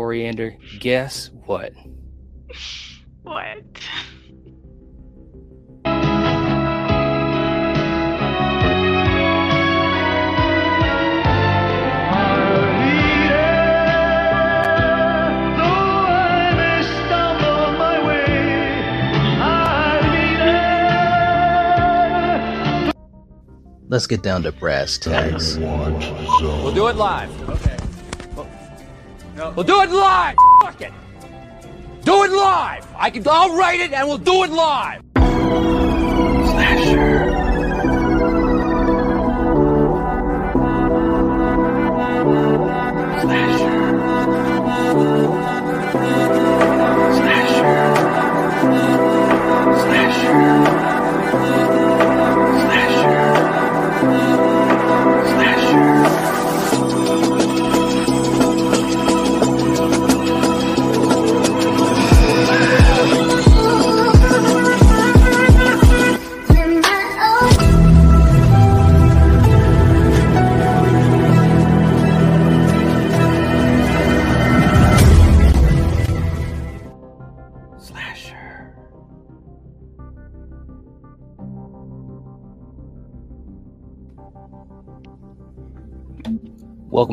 Coriander, guess what? What? Let's get down to brass tacks. We'll do it live. Okay. We'll, do it live. Fuck it. Do it live. I can. I'll write it, and we'll do it live.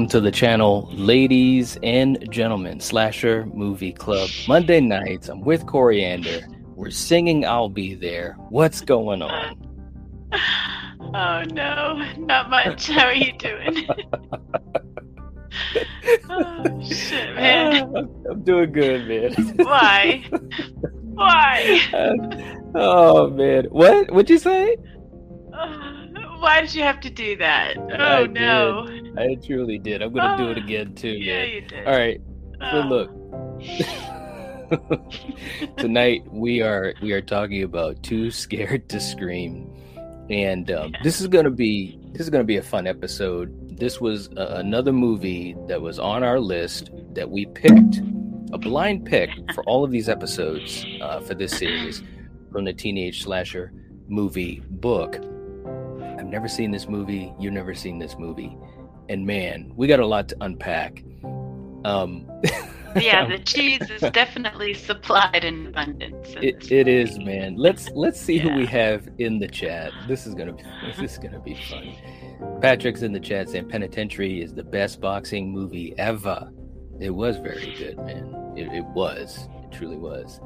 Welcome to the channel, ladies and gentlemen, Slasher Movie Club. Monday nights, I'm with Coriander. We're singing I'll Be There. What's going on? Oh no, not much. How are you doing? oh shit, man. I'm doing good, man. Why? Why? oh man. What? What'd you say? Oh, Why did you have to do that? Oh I no. did. I truly did. I'm gonna do it Oh, again too, Yeah, man. you did. All right. So Oh. look. Tonight we are we are talking about too scared to scream, and um, Yeah. this is gonna be this is gonna be a fun episode. This was uh, another movie that was on our list that we picked, a blind pick for all of these episodes uh, for this series from the teenage slasher movie book. I've never seen this movie. You've never seen this movie, and man, we got a lot to unpack. Um, yeah, the cheese is definitely supplied in abundance. in It, it is, man. Let's let's see who we have in the chat. This is gonna be this is gonna be fun. Patrick's in the chat saying Penitentiary is the best boxing movie ever. It was very good, man. It, it was. It truly was.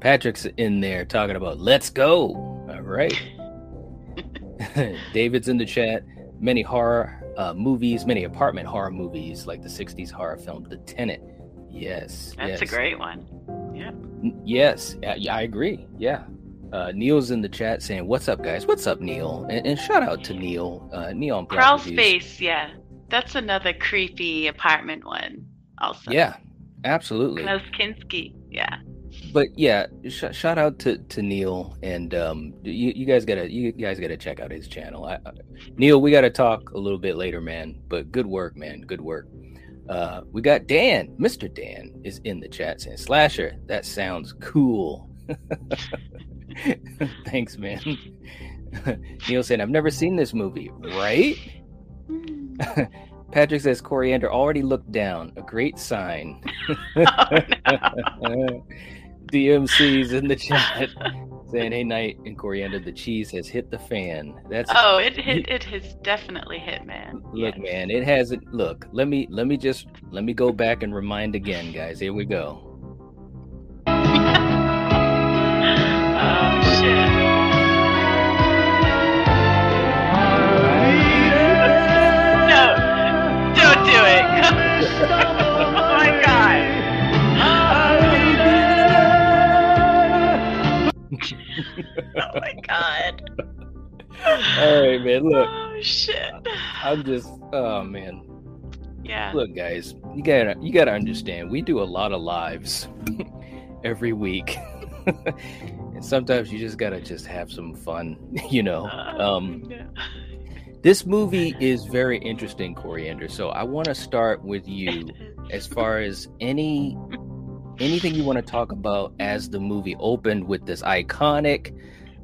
Patrick's in there talking about let's go. All right. David's in the chat. Many horror uh, movies, many apartment horror movies, like the '60s horror film The Tenant. Yes, That's a great one. N- Yes, yeah, yeah, I agree. Yeah. Uh, Neil's in the chat saying, "What's up, guys? What's up, Neil?" And, and shout out to Neil. Uh, Neil on Crawl Reviews. Space, yeah. That's another creepy apartment one, also. Yeah, absolutely. Klaus Kinski, yeah. But yeah, sh- shout out to, to Neil and um, you, you guys gotta you guys gotta check out his channel. I, I- Neil, we gotta talk a little bit later, man. But good work, man. Good work. Uh, we got Dan, Mr. Dan, is in the chat saying, "Slasher, that sounds cool." Thanks, man. Neil saying, "I've never seen this movie, right?" Patrick says, "Coriander already looked down. A great sign." Oh, DMC's in the chat saying, "Hey, Knight and Coriander, the cheese has hit the fan." That's oh, it hit, it has definitely hit, man. look, Yes. man. It hasn't. Look, let me let me just let me go back and remind again, guys. Here we go. Oh my god. All right, man. Look, Oh shit. I'm just. Oh man. Yeah. Look, guys. You gotta you gotta understand. We do a lot of lives every week. and sometimes you just gotta just have some fun, you know. Uh, Um, yeah. This movie is very interesting, Coriander. So I want to start with you as far as any anything you want to talk about as the movie opened with this iconic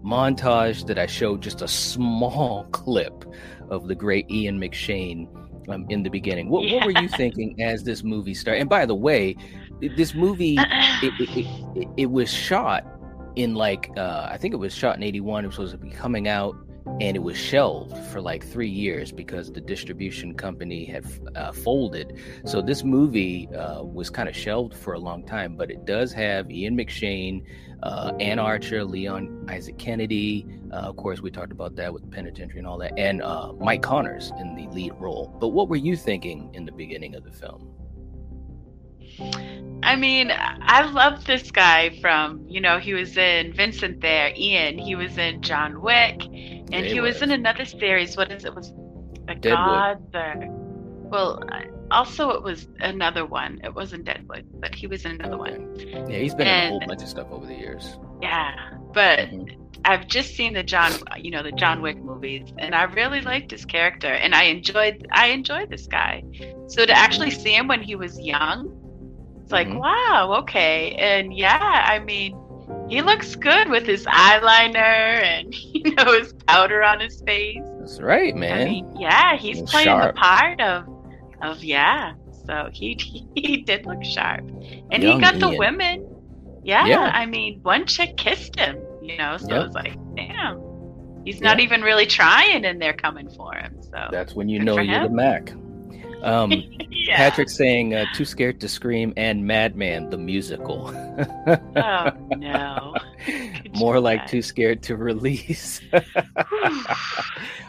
montage that I showed just a small clip of the great Ian McShane um, in the beginning. What, yeah. what were you thinking as this movie started? And by the way, this movie it, it, it, it, was shot in like uh, I think it was shot in '81. It was supposed to be coming out and it was shelved for like three years because the distribution company had uh, folded. So this movie uh, was kind of shelved for a long time, but it does have Ian McShane, uh, Anne Archer, Leon Isaac Kennedy. Uh, of course, we talked about that with Penitentiary and all that, and uh, Mike Connors in the lead role. But what were you thinking in the beginning of the film? I mean, I love this guy from, you know, he was in Vincent there, Ian. He was in John Wick, and he was. was. in another series. What is it? Was the Deadwood. God? The well, also it was another one. It wasn't Deadwood, but he was in another okay. one. Yeah, he's been and, in a whole bunch of stuff over the years. Yeah, but mm-hmm. I've just seen the John, you know, the John Wick movies, and I really liked his character, and I enjoyed, I enjoyed this guy. So to actually see him when he was young it's like, mm-hmm. wow, okay. And yeah, I mean, he looks good with his eyeliner and you know his powder on his face. That's right, man. I mean, yeah, he's playing sharp. the part of of yeah. So he he did look sharp, and Young he got Ian. the women. Yeah, yeah, I mean, one chick kissed him. You know, so yep. it was like, damn, he's not even really trying, and they're coming for him. So that's when you know you're the Mac. Um, yeah. Patrick saying uh, "Too Scared to Scream" and "Madman" the musical. oh no! More like "Too Scared to Release."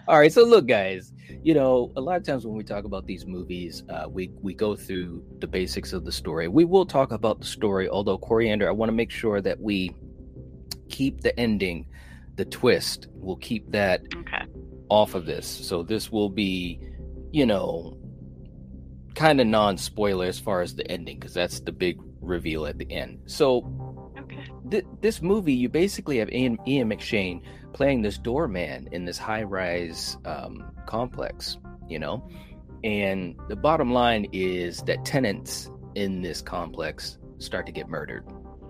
All right, so look, guys. You know, a lot of times when we talk about these movies, uh, we we go through the basics of the story. We will talk about the story, although Coriander, I want to make sure that we keep the ending, the twist. We'll keep that okay. off of this. So this will be, you know, kind of non spoiler as far as the ending because that's the big reveal at the end. So. Th- this movie, you basically have Ian, Ian McShane playing this doorman in this high rise um, complex, you know? And the bottom line is that tenants in this complex start to get murdered.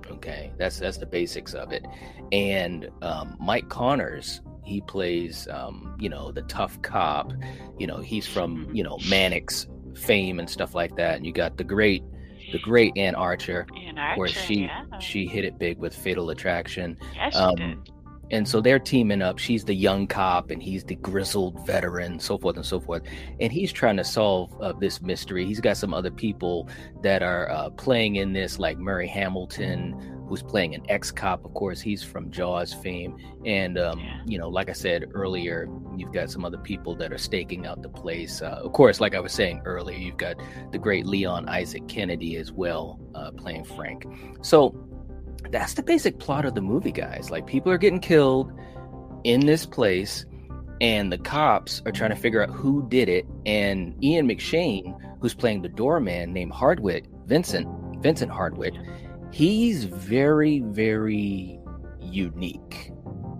Okay, that's that's the basics of it. And um, Mike Connors, he plays, um, you know, the tough cop. You know, he's from you know Mannix fame and stuff like that. And you got the great, the great Anne Archer, Anne Archer where she yeah. she hit it big with Fatal Attraction. She um, did. And so they're teaming up. She's the young cop, and he's the grizzled veteran, so forth and so forth. And he's trying to solve uh, this mystery. He's got some other people that are uh, playing in this, like Murray Hamilton, who's playing an ex-cop. Of course, he's from Jaws fame, and um, yeah. you know, like I said earlier, you've got some other people that are staking out the place. Uh, of course, like I was saying earlier, you've got the great Leon Isaac Kennedy as well, uh, playing Frank. So that's the basic plot of the movie, guys. Like people are getting killed in this place. And the cops are trying to figure out who did it. And Ian McShane, who's playing the doorman named Hardwick, Vincent, Vincent Hardwick, he's very very unique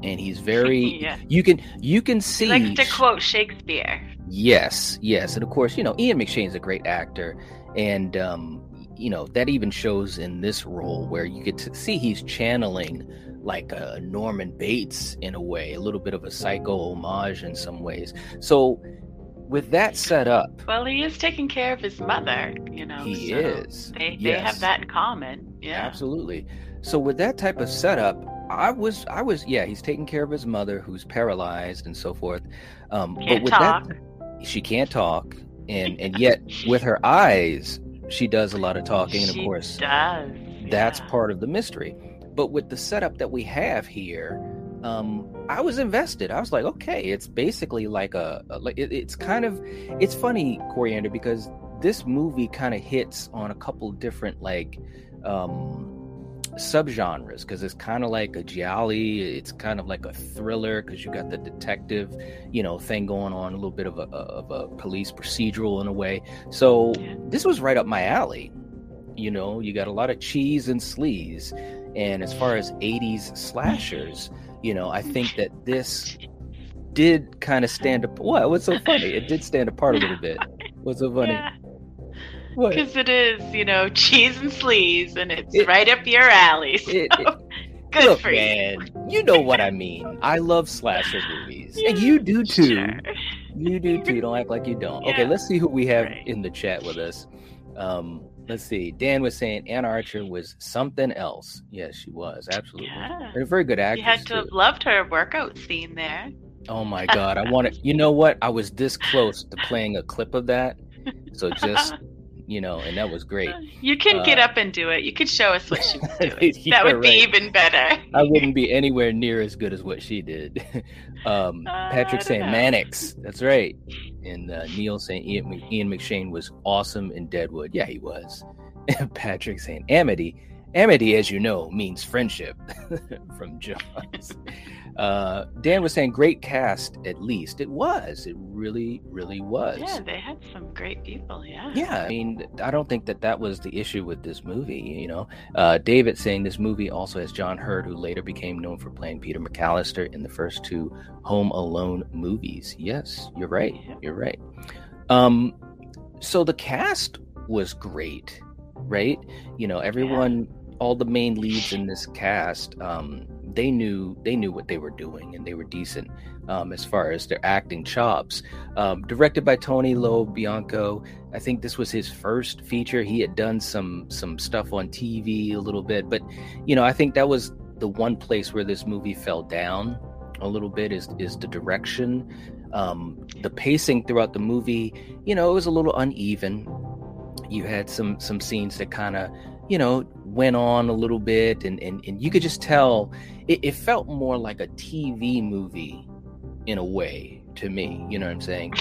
and he's very yeah. you can you can see like to quote shakespeare yes yes and of course you know ian mcshane's a great actor and um you know that even shows in this role where you get to see he's channeling like a norman bates in a way a little bit of a psycho homage in some ways so with that set up, well, he is taking care of his mother. You know, he so is. They yes. they have that in common. Yeah, absolutely. So with that type of setup, I was I was yeah, he's taking care of his mother who's paralyzed and so forth. Um, can't but with talk. that, she can't talk, and and yet with her eyes, she does a lot of talking. and of course, does. That's yeah. part of the mystery. But with the setup that we have here, um, I was invested. I was like, okay, it's basically like a, a like it, it's kind of it's funny, Coriander, because this movie kind of hits on a couple different like um subgenres because it's kind of like a giallo it's kind of like a thriller because you got the detective you know thing going on a little bit of a, of a police procedural in a way so this was right up my alley you know you got a lot of cheese and sleaze and as far as 80s slashers you know, I think that this did kind of stand up. What? What's so funny? It did stand apart a little bit. What's so funny? Yeah. Because it is, you know, cheese and sleaze, and it's it, right up your alley. So. It, it, good look, for man, you. you know what I mean. I love slasher movies, yeah, and you do too. Sure. you do too. Don't act like you don't. Yeah. Okay, let's see who we have Right. in the chat with us. Um, let's see. Dan was saying Anne Archer was something else. Yes, she was absolutely. Yeah. And a very good actress. You had to too. have loved her workout scene there. Oh my god, I wanted. You know what? I was this close to playing a clip of that. So just you know, and that was great. You can get Uh, up and do it. You could show us what she was doing. Yeah, that would be even better. I wouldn't be anywhere near as good as what she did. um, Uh, Patrick know. Mannix. That's right. And uh, Neil saying Ian, Ian McShane was awesome in Deadwood. Yeah, he was. Patrick saying Amity. Amity, as you know, means friendship from Jaws. Uh, Dan was saying great cast, at least. It was. It really, really was. Yeah, they had some great people. Yeah. Yeah, I mean, I don't think that that was the issue with this movie. You know, uh, David saying this movie also has John Heard, who later became known for playing Peter McAllister in the first two Home Alone movies. Yes, you're right. Yeah. You're right. Um, so the cast was great, right? You know, everyone, all the main leads in this cast, um, they knew they knew what they were doing, and they were decent um, as far as their acting chops. Um, directed by Tony Lo Bianco. I think this was his first feature. He had done some some stuff on TV a little bit, but you know, I think that was the one place where this movie fell down a little bit is is the direction. Um, the pacing throughout the movie, you know, it was a little uneven. You had some some scenes that kind of, you know, went on a little bit, and and, and you could just tell it, it felt more like a TV movie in a way to me. You know what I'm saying?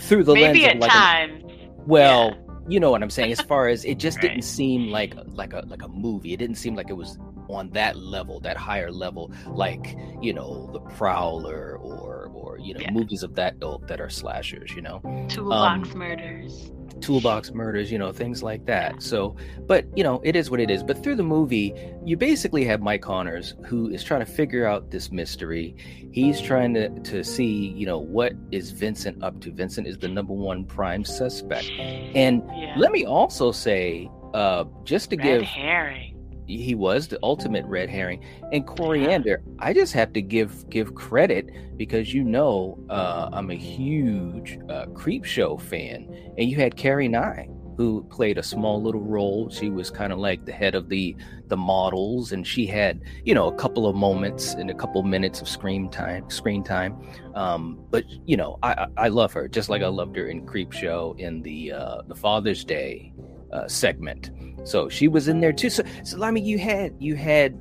Through the Maybe lens of like a- times. well, you know what I'm saying. As far as it just Right. didn't seem like like a like a movie. It didn't seem like it was on that level, that higher level, like you know the Prowler or or you know Yeah. movies of that ilk that are slashers. You know, Toolbox um, murders. Toolbox murders. You know things like that. So, but you know it is what it is. But through the movie, you basically have Mike Connors who is trying to figure out this mystery. He's trying to to see you know what is Vincent up to. Vincent is the number one prime suspect, and Yeah. let me also say, uh, just to Red give, herring. He was the ultimate red herring. And Coriander, I just have to give give credit because you know uh, I'm a huge uh, Creepshow fan, and you had Carrie Nye who played a small little role. She was kind of like the head of the the models, and she had you know a couple of moments and a couple minutes of screen time. Screen time, um, but you know I, I I love her just like I loved her in Creepshow in the uh, the Father's Day uh, segment. So she was in there too. So, so I mean, you had you had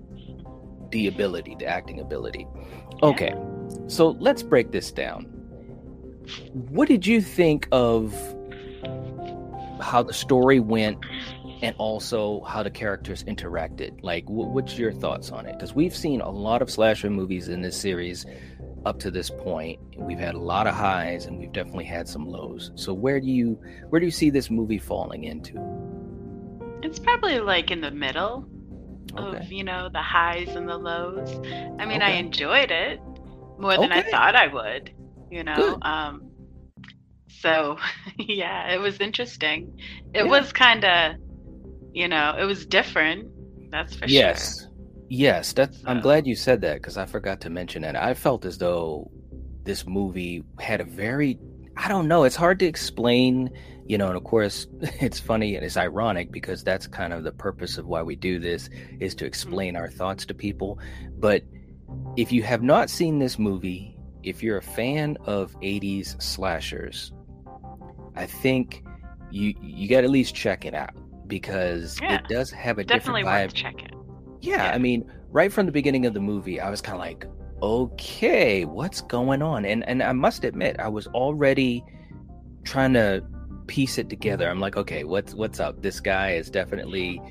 the ability, the acting ability. Okay, so let's break this down. What did you think of how the story went, and also how the characters interacted? Like, wh- what's your thoughts on it? Because we've seen a lot of slasher movies in this series up to this point. We've had a lot of highs, and we've definitely had some lows. So, where do you where do you see this movie falling into? It's probably like in the middle Okay. of you know the highs and the lows. I mean, I enjoyed it more than I thought I would. You know. Um. So yeah, it was interesting. It Yeah. was kind of, you know, it was different. That's for yes sure. yes that's i'm glad you said that because i forgot to mention that. I felt as though this movie had a very i don't know it's hard to explain you know and of course it's funny and it's ironic because that's kind of the purpose of why we do this is to mm-hmm. explain our thoughts to people. But if you have not seen this movie if you're a fan of 80s slashers i think you you got to at least check it out because Yeah. it does have a Definitely different vibe. worth checking. Yeah, Yeah. I mean, right from the beginning of the movie, I was kind of like, okay, what's going on? And and I must admit, I was already trying to piece it together. I'm like, okay, what's what's up? This guy is definitely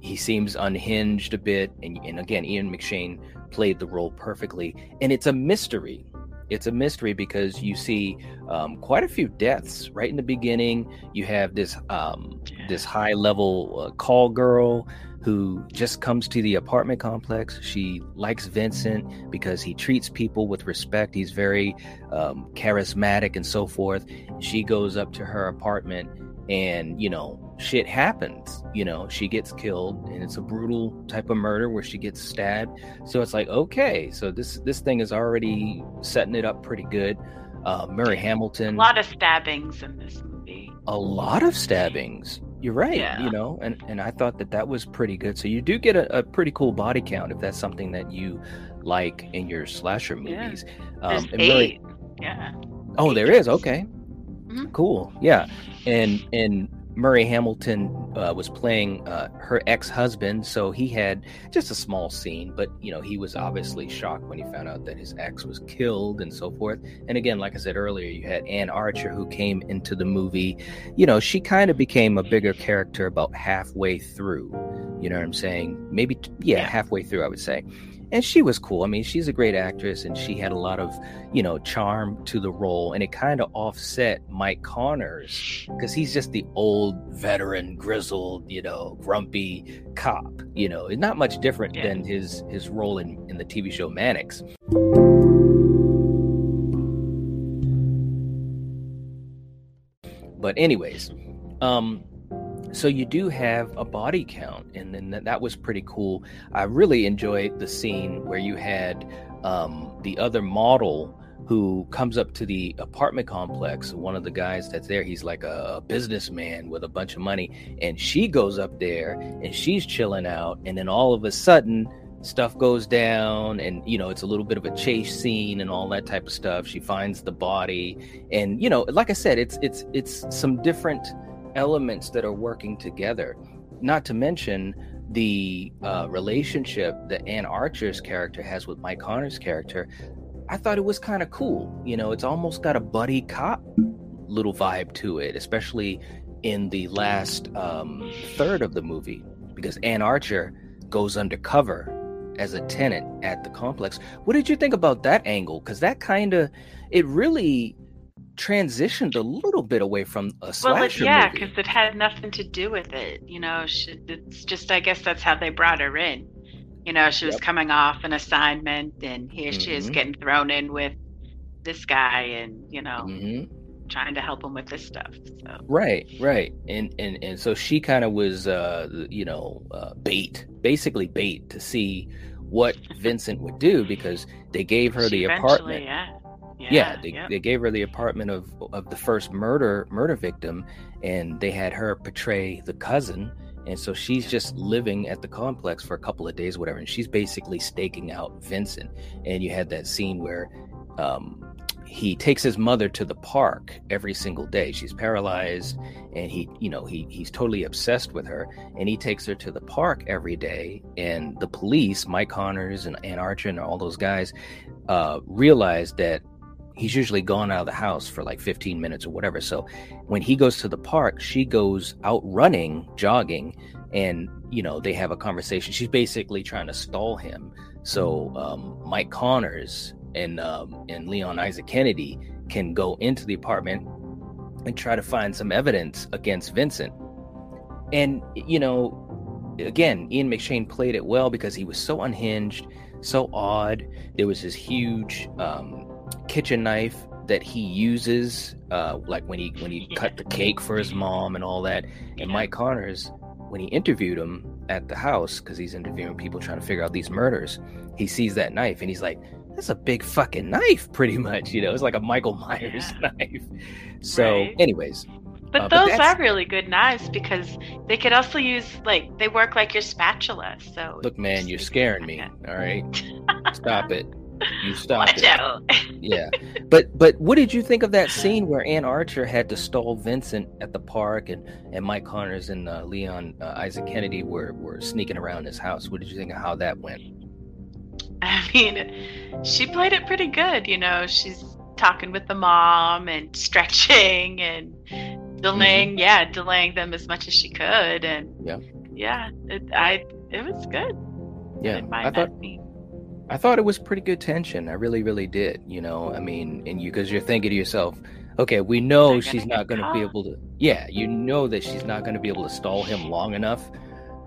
he seems unhinged a bit, and and again, Ian McShane played the role perfectly, and it's a mystery. It's a mystery because you see um, quite a few deaths right in the beginning. You have this um, this high level uh, call girl who just comes to the apartment complex. She likes Vincent because he treats people with respect. He's very um, charismatic and so forth. She goes up to her apartment and, you know, shit happens. You know, she gets killed and it's a brutal type of murder where she gets stabbed. So it's like, okay, so this this thing is already setting it up pretty good. Uh, Murray Hamilton. A lot of stabbings in this movie. A lot of stabbings. You're right. Yeah. You know, and and I thought that that was pretty good. So you do get a, a pretty cool body count if that's something that you like in your slasher Yeah. movies. There's Um, eight. Yeah. Oh, there is. Okay. Mhm. Cool. Yeah. And and Murray Hamilton uh, was playing uh, her ex-husband, so he had just a small scene, but you know he was obviously shocked when he found out that his ex was killed and so forth. And again, like I said earlier, you had Anne Archer who came into the movie. You know, she kind of became a bigger character about halfway through. You know what I'm saying? Maybe yeah, Yeah. halfway through, I would say. And she was cool. I mean, she's a great actress, and she had a lot of you know, charm to the role, and it kind of offset Mike Connors because he's just the old veteran, grizzled, you know, grumpy cop. You know, it's not much different Yeah. than his his role in in the TV show Mannix. But anyways, um, so you do have a body count, and then that, that was pretty cool. I really enjoyed the scene where you had um, the other model who comes up to the apartment complex. One of the guys that's there, he's like a, businessman with a bunch of money, and she goes up there and she's chilling out, and then all of a sudden stuff goes down and you know it's a little bit of a chase scene and all that type of stuff she finds the body and you know like i said it's it's it's some different elements that are working together not to mention the uh, relationship that anne archer's character has with mike connor's character i thought it was kind of cool you know it's almost got a buddy cop little vibe to it especially in the last um, third of the movie because anne archer goes undercover as a tenant at the complex. What did you think about that angle? Because that kind of it really transitioned a little bit away from a Well, it, yeah, because it had nothing to do with it. You know, she, it's just I guess that's how they brought her in. You know, she was Yep. coming off an assignment, and here she is Mhm. getting thrown in with this guy, and you know, hmm trying to help him with this stuff. So Right, right, and and and so she kind of was, uh, you know, uh, bait, basically bait to see what Vincent would do because they gave her she the apartment. Yeah. Yeah. yeah, they, yep. they gave her the apartment of of the first murder murder victim and they had her portray the cousin and so she's just living at the complex for a couple of days whatever and she's basically staking out vincent and you had that scene where um, he takes his mother to the park every single day she's paralyzed and he you know he he's totally obsessed with her and he takes her to the park every day and the police mike connors and anne archer and all those guys uh realized that he's usually gone out of the house for like 15 minutes or whatever. So when he goes to the park, she goes out running, jogging, and you know they have a conversation. She's basically trying to stall him. So um, Mike Connors and um, and Leon Isaac Kennedy can go into the apartment and try to find some evidence against Vincent. And you know, again, Ian McShane played it well because he was so unhinged, so odd. There was this huge um, kitchen knife that he uses, uh, like when he when he cut the cake for his mom and all that. And Mike Connors, when he interviewed him at the house, because he's interviewing people trying to figure out these murders, he sees that knife and he's like, "That's a big fucking knife, pretty much." You know, it's like a Michael Myers knife. So, Right. anyways, But Uh, those that's- are really good knives because they could also use like they work like your spatula. So look, man, you're scaring me. All right, stop it. You that. stop Watch it. out. yeah but but what did you think of that scene where anne archer had to stall vincent at the park and and mike connors and uh, leon uh, isaac kennedy were were sneaking around his house what did you think of how that went I mean, she played it pretty good. You know, she's talking with the mom and stretching and delaying, yeah, delaying them as much as she could. And Mm-hmm. Yeah. yeah, it, I it was good. Yeah didn't i thought that scene. I thought it was pretty good tension i really really did you know i mean and you because you're thinking to yourself okay we know she's not going to be able to yeah you know that she's not going to be able to stall him long enough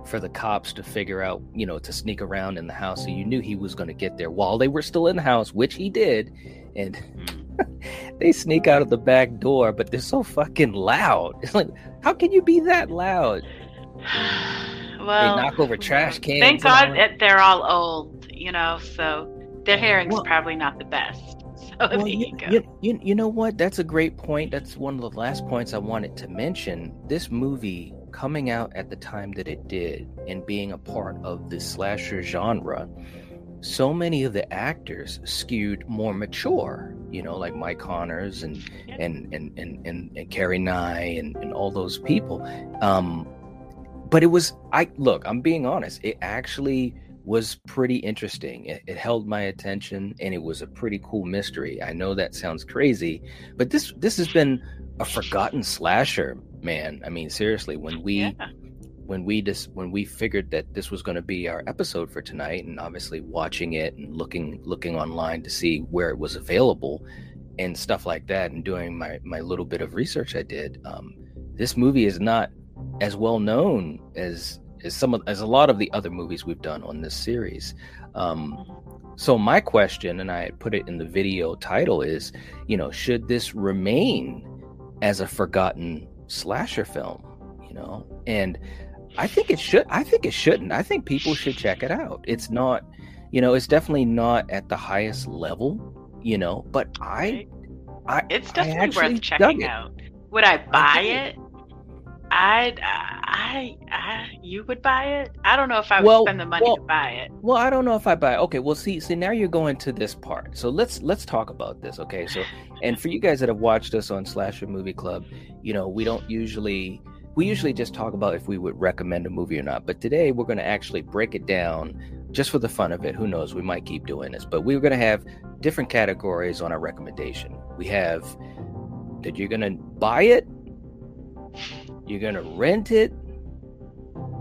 for the cops to figure out you know to sneak around in the house so you knew he was going to get there while they were still in the house which he did and Mm. they sneak out of the back door, but they're so fucking loud. It's like, how can you be that loud? well, they knock over trash cans. thank God they're all old. You know, so their hearing's Well- probably not the best. So. well, well you, you, you, you know what? That's a great point. That's one of the last points I wanted to mention. This movie coming out at the time that it did and being a part of the slasher genre, so many of the actors skewed more mature, you know, like Mike Connors and yeah. and, and, and and and Carrie Nye and, and all those people. Um, but it was I look, I'm being honest, it actually was pretty interesting. It, it, held my attention and it was a pretty cool mystery. I know that sounds crazy, but this this has been a forgotten slasher, man. I mean, seriously, when we yeah. when we just when we figured that this was going to be our episode for tonight and obviously watching it and looking looking online to see where it was available and stuff like that and doing my my little bit of research I did, um, this movie is not as well known as as some of as a lot of the other movies we've done on this series. Um, so my question, and I put it in the video title, is, you know, should this remain as a forgotten slasher film? You know, and I think it should. I think it shouldn't. I think people should check it out. It's not, you know, it's definitely not at the highest level, you know, but I, I, it's definitely I worth checking out. Would I buy I it? I, uh, I, I, you would buy it. I don't know if I would well, spend the money well, to buy it. Well, I don't know if I buy. It. Okay, well, see, see, now you're going to this part. So let's let's talk about this. Okay, so and for you guys that have watched us on Slasher Movie Club, you know we don't usually we usually just talk about if we would recommend a movie or not. But today we're going to actually break it down just for the fun of it. Who knows? We might keep doing this, but we're going to have different categories on our recommendation. We have that you're going to buy it you're gonna rent it.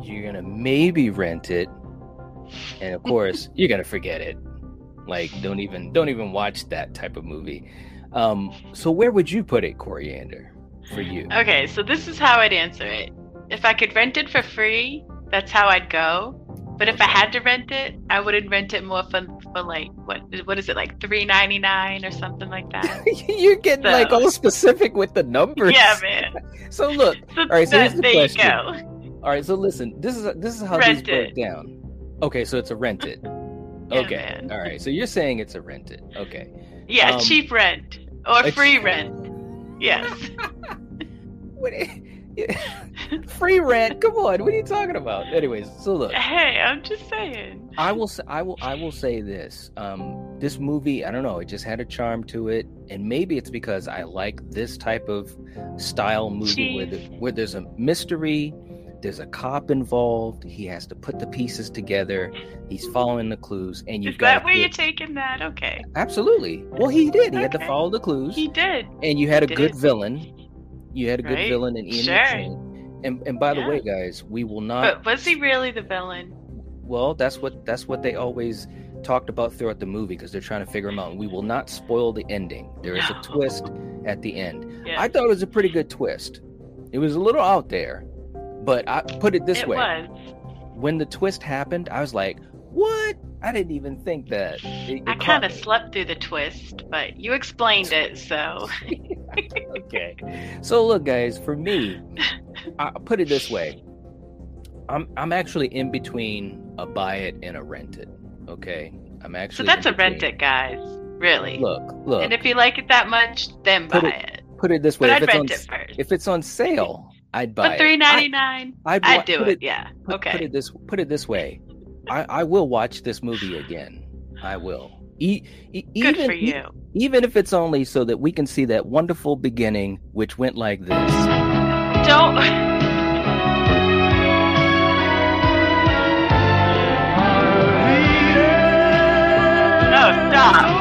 You're gonna maybe rent it, and of course, you're gonna forget it. Like, don't even don't even watch that type of movie. Um, so where would you put it, Coriander, for you? Okay, so this is how I'd answer it. If I could rent it for free, that's how I'd go. But if I had to rent it, I wouldn't rent it more for, for like what what is it like three ninety nine or something like that. You're getting so, like all specific with the numbers. Yeah, man. So look, so all right. So that, here's the there question. you go. All right, so listen. This is this is how rent these break down. Okay, so it's a rented. Yeah, okay, man. all right. So you're saying it's a rented. Okay. Yeah, um, cheap rent or free rent. Yes. Free rent. Come on. What are you talking about? Anyways, so look. Hey, I'm just saying. I will say I will I will say this. Um this movie, I don't know, it just had a charm to it. And maybe it's because I like this type of style movie where, where there's a mystery, there's a cop involved, he has to put the pieces together, he's following the clues, and you've Is got that where you're taking that? Okay. Absolutely. Well he did. He okay. had to follow the clues. He did. And you had a good villain you had a good right? villain in Ian sure. McShane. And and by yeah. the way, guys, we will not. But was he really the villain? Well, that's what that's what they always talked about throughout the movie because they're trying to figure him out. And we will not spoil the ending. There is a twist at the end. Yeah. I thought it was a pretty good twist. It was a little out there, but I put it this it way: was. when the twist happened, I was like, "What? I didn't even think that." It, it I kind of slept through the twist, but you explained it, so. okay. So look, guys, for me, I put it this way. I'm I'm actually in between a buy it and a rent it. Okay. I'm actually So that's a rent it, guys. Really. Look, look. And if you like it that much, then buy it. it. Put it this way. But if I'd it's rent on, it first. If it's on sale, I'd buy it. three ninety nine. I'd, I'd do it, it, Yeah. Put, okay. Put it this put it this way. I, I will watch this movie again. I will. E- e- Good even, for you. E- even if it's only so that we can see that wonderful beginning, which went like this. Don't. no, stop.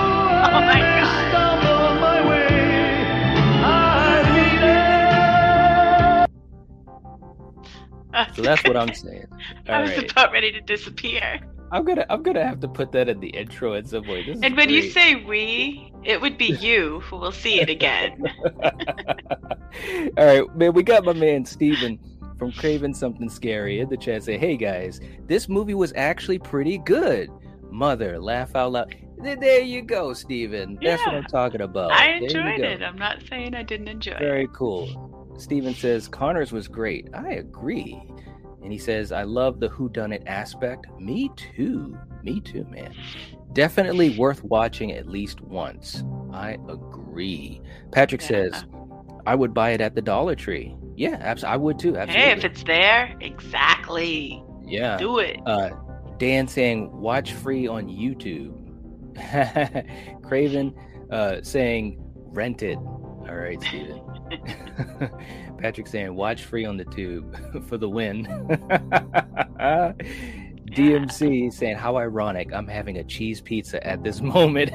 So that's what I'm saying. All I was right. about ready to disappear. I'm gonna I'm gonna have to put that in the intro at some point. This and when great. you say we, it would be you who will see it again. All right, man. We got my man Steven from Craving Something Scary in the chat. Say, hey guys, this movie was actually pretty good. Mother, laugh out loud. There you go, Steven. That's yeah, what I'm talking about. I enjoyed it. I'm not saying I didn't enjoy Very it. Very cool. Steven says Connors was great. I agree. And he says, I love the Who Done It aspect. Me too. Me too, man. Definitely worth watching at least once. I agree. Patrick Yeah. says, I would buy it at the Dollar Tree. Yeah, abs- I would too. Absolutely. Hey, if it's there, exactly. yeah. Do it. Uh, Dan saying, watch free on YouTube. Craven uh, saying, rent it. All right, Steven. Patrick saying, watch free on the tube for the win. DMC saying, how ironic. I'm having a cheese pizza at this moment.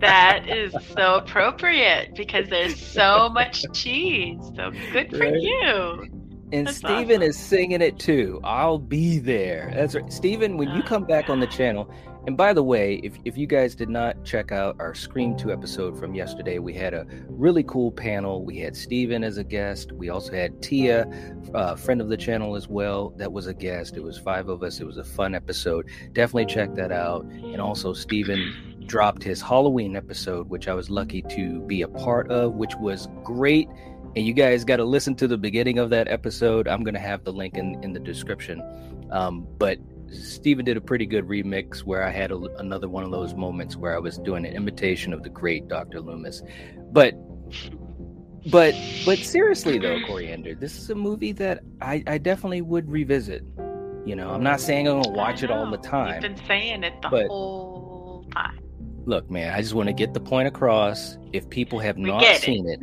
That is so appropriate because there's so much cheese. So good for Right. you. And That's Steven awesome. is singing it too. I'll be there. That's right. Steven, when you Oh, come back on the channel, and by the way, if, if you guys did not check out our Scream 2 episode from yesterday, we had a really cool panel. We had Steven as a guest. We also had Tia, a friend of the channel as well, that was a guest. It was five of us. It was a fun episode. Definitely check that out. And also, Steven dropped his Halloween episode, which I was lucky to be a part of, which was great and you guys got to listen to the beginning of that episode. I'm going to have the link in, in the description. Um, but Steven did a pretty good remix where I had a, another one of those moments where I was doing an imitation of the great Dr. Loomis. But, but, but seriously though, Coriander, this is a movie that I, I definitely would revisit. You know, I'm not saying I'm going to watch it all the time. You've been saying it the whole time. Look, man, I just want to get the point across. If people have We not get it. seen it,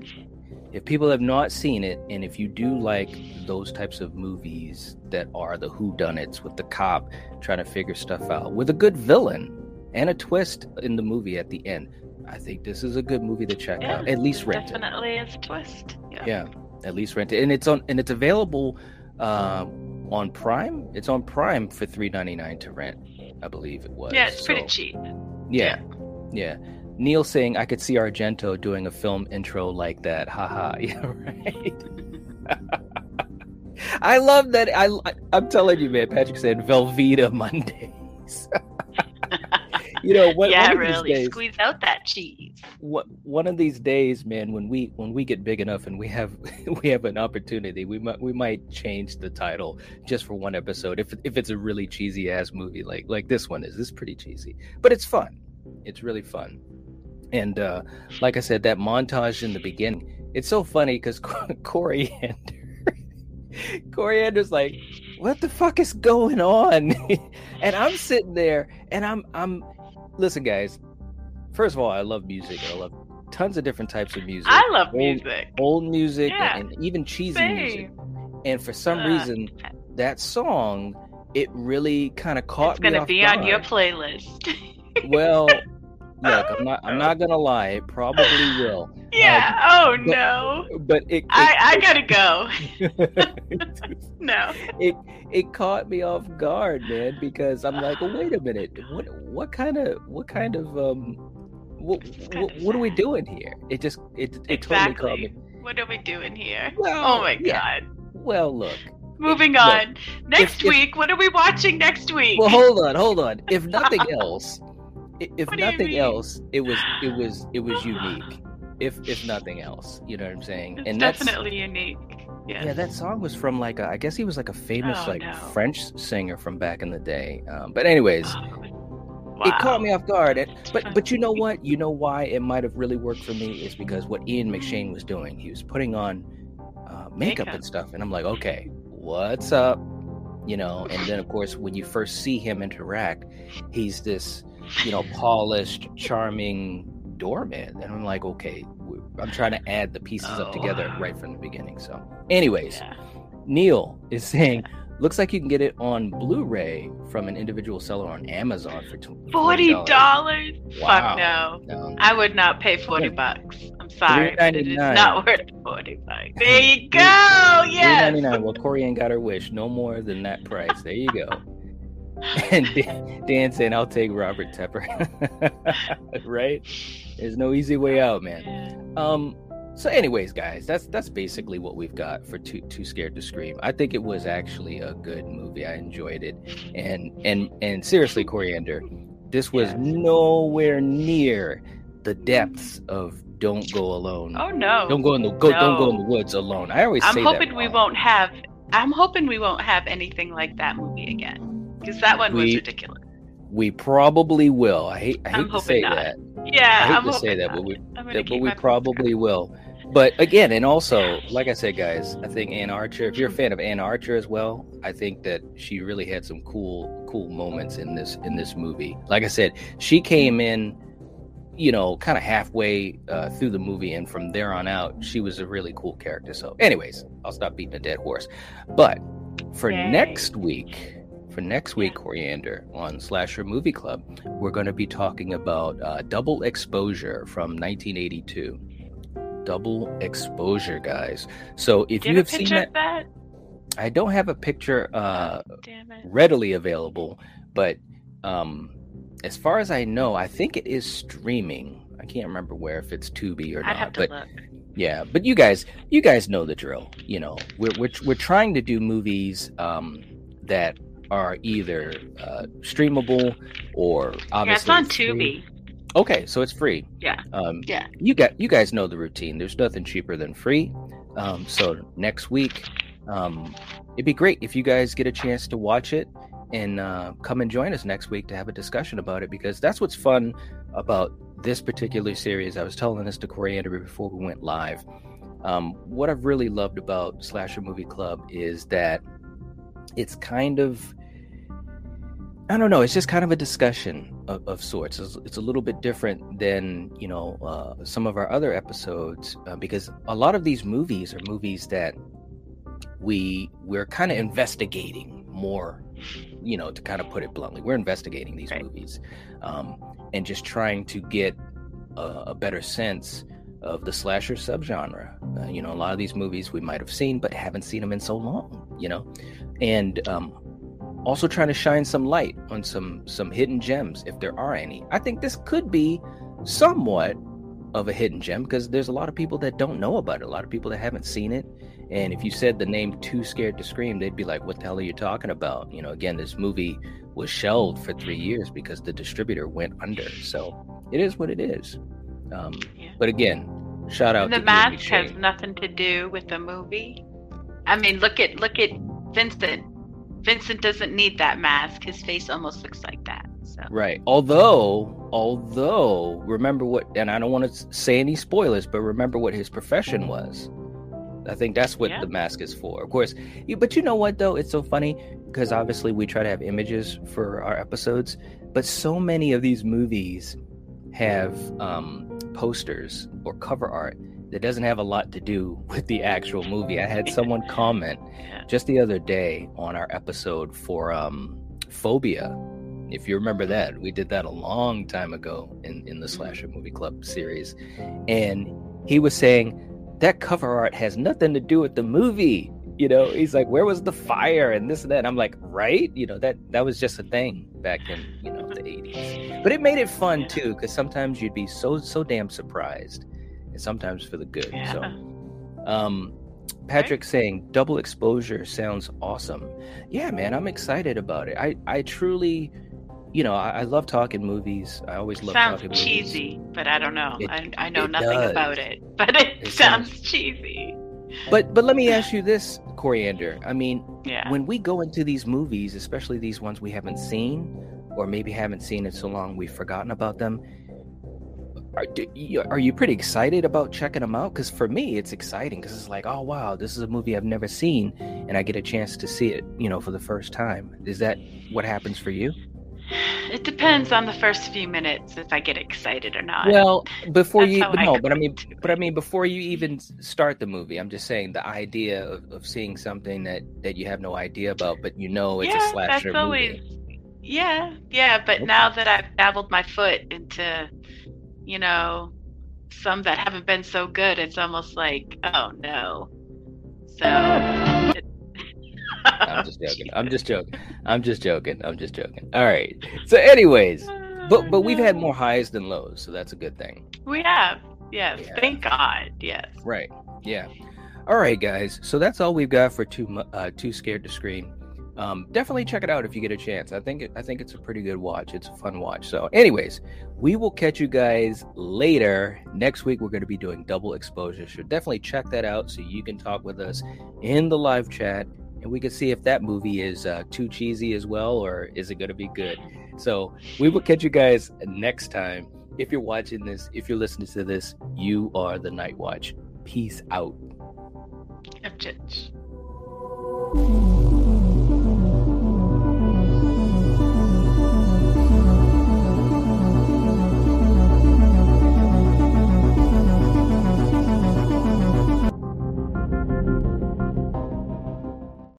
if people have not seen it, and if you do like those types of movies that are the who whodunits with the cop trying to figure stuff out with a good villain and a twist in the movie at the end, I think this is a good movie to check Yeah, out. At least rent it. Definitely is a twist. Yeah. Yeah, at least rent it, and it's on and it's available um, on Prime. It's on Prime for three ninety nine to rent. I believe it was. Yeah, it's pretty So- cheap. yeah. Yeah. Neil saying I could see Argento doing a film intro like that. Haha. Yeah, right. I love that. I I'm telling you, man. Patrick said Velveeta Mondays. you know what? yeah, one of really. These days, Squeeze out that cheese. what, one of these days, man. When we when we get big enough and we have we have an opportunity, we might we might change the title just for one episode. If if it's a really cheesy ass movie like like this one is, this is pretty cheesy, but it's fun. It's really fun. And uh, like I said, that montage in the beginning, it's so funny because Coriander, Coriander's like, "What the fuck is going on?" and I'm sitting there, and I'm, I'm, listen, guys. First of all, I love music. I love tons of different types of music. I love Old- music. old music Yeah, and, and even cheesy music. And for some Uh, reason, that song, it really kind of caught It's me It's gonna off be on your playlist. Well, look, I'm not. I'm not gonna lie. It probably will. yeah. oh no. But it. it I I gotta go. no. it it caught me off guard, man, because I'm like, oh, wait a minute, what what kind of what kind of um what what, what are we doing here? It just it it totally caught me. What are we doing here? Well, Oh my yeah. god. Well, look. Moving look, on. Next if- week, what are we watching next week? Well, hold on, hold on. If nothing else, if What nothing else, it was it was it was unique. If if nothing else, you know what I'm saying? it's and that's definitely unique. Yes. yeah, that song was from like a, I guess he was like a famous Oh, like no. French singer from back in the day. Um, but anyways, Oh, it caught me off guard. And, but but you know what? You know why it might have really worked for me is because what Ian McShane was doing. He was putting on uh, makeup, Makeup. and stuff, and I'm like, okay, what's up? You know. And then of course, when you first see him interact, he's this you know polished, charming doorman, and I'm like, okay, I'm trying to add the pieces up Oh. together right from the beginning. So, anyways, Yeah. Neil is saying. Looks like you can get it on Blu-ray from an individual seller on Amazon for tw- Forty $40. Wow. Fuck no. No. I would not pay forty bucks. I'm sorry, but it is not worth forty bucks. There you go. Yes. $3.99. Well, Corian got her wish. No more than that price. There you go. And Dan, Dan saying, "I'll take Robert Tepper." right? There's no easy way out, man. Um. So, anyways, guys, that's that's basically what we've got for Too Too Scared to Scream. I think it was actually a good movie. I enjoyed it, and and and seriously, Coriander, this was Yes. nowhere near the depths of "Don't Go Alone." Oh no. Don't go in the go. Don't go in the woods alone. I always I'm say hoping that. we won't have. I'm hoping we won't have anything like that movie again, because that one was We- ridiculous. We probably will. I hate I hate to say not. that. Yeah, I hate I'm to say that, not. but we that, but we probably will. But again, and also, like I said, guys, I think Anne Archer. If you're a fan of Anne Archer as well, I think that she really had some cool, cool moments in this in this movie. Like I said, she came in, you know, kind of halfway uh, through the movie, and from there on out, she was a really cool character. So, anyways, I'll stop beating a dead horse. But for Yay. next week, for next week, Coriander on Slasher Movie Club, we're going to be talking about uh, Double Exposure from 1982. Double Exposure, guys. So if you have seen that, that? I don't have a picture uh, Damn readily available, but um, as far as I know, I think it is streaming. I can't remember where if it's Tubi or I'd not, have to but look. yeah, but you guys, you guys know the drill. You know, we're we're we're trying to do movies um, that are either uh, streamable or obviously Yeah, it's on free. Tubi. Okay, so it's free. Yeah. Um, Yeah. You got you guys know the routine. There's nothing cheaper than free. Um, so next week, um, it'd be great if you guys get a chance to watch it and uh, come and join us next week to have a discussion about it because that's what's fun about this particular series. I was telling this to Corey Andrew before we went live. Um, what I've really loved about Slasher Movie Club is that it's kind of I don't know. It's just kind of a discussion of, of sorts. It's, it's a little bit different than you know uh, some of our other episodes uh, because a lot of these movies are movies that we we're kind of investigating more. You know, to kind of put it bluntly, we're investigating these Right. movies um, and just trying to get a, a better sense of the slasher subgenre. Uh, you know, a lot of these movies we might have seen, but haven't seen them in so long. You know, and um, also trying to shine some light on some some hidden gems if there are any. I think this could be somewhat of a hidden gem because there's a lot of people that don't know about it. A lot of people that haven't seen it. And if you said the name Too Scared to Scream, they'd be like, "What the hell are you talking about?" You know, again, this movie was shelved for three years because the distributor went under. So it is what it is. Um, Yeah. But again, shout out And the mask has nothing to do with the movie. I mean, look at look at Vincent. Vincent doesn't need that mask. His face almost looks like that. So Right. Although, although, remember what, and I don't want to say any spoilers, but remember what his profession was. I think that's what Yeah. the mask is for. Of course, you, but you know what though? It's so funny because obviously we try to have images for our episodes, but so many of these movies have um, posters or cover art that doesn't have a lot to do with the actual movie. I had someone comment Yeah. just the other day on our episode for um, Phobia. If you remember that, we did that a long time ago in, in the Slasher Movie Club series. And he was saying that cover art has nothing to do with the movie. You know, he's like, where was the fire and this and that? And I'm like, right? You know, that that was just a thing back in, you know, the 80s. But it made it fun too, because sometimes you'd be so so damn surprised. Sometimes for the good. Yeah. So um Patrick saying double exposure sounds awesome. Yeah, man, I'm excited about it. I I truly, you know, I, I love talking movies. I always love sounds talking movies. cheesy, but I don't know. It- I, I know nothing does. about it, but it, It sounds, sounds- cheesy. But but let me ask you this, Coriander. I mean, Yeah. when we go into these movies, especially these ones we haven't seen, or maybe haven't seen in so long we've forgotten about them. Are, do are you pretty excited about checking them out? Because for me, it's exciting because it's like, oh wow, this is a movie I've never seen, and I get a chance to see it, you know, for the first time. Is that what happens for you? It depends on the first few minutes if I get excited or not. Well, before you, but I no, but I mean, but I mean, before you even start the movie, I'm just saying the idea of, of seeing something that that you have no idea about, but you know it's yeah, a slasher that's always. movie. Yeah, yeah, but Okay. now that I've dabbled my foot into, you know, some that haven't been so good, it's almost like, oh no. So. it- I'm just joking. I'm just joking. I'm just joking. I'm just joking. All right. So, anyways, but but we've had Oh, more highs than lows, so that's a good thing. We have. Yes. Yeah. Thank God. Yes. Right. Yeah. All right, guys. So that's all we've got for too uh, too scared to scream. Um, definitely check it out if you get a chance. I think it, I think it's a pretty good watch. It's a fun watch. So, anyways, we will catch you guys later. Next week we're going to be doing double exposure. So definitely check that out so you can talk with us in the live chat and we can see if that movie is uh, too cheesy as well or is it going to be good. So we will catch you guys next time. If you're watching this, if you're listening to this, you are the Night Watch. Peace out. Of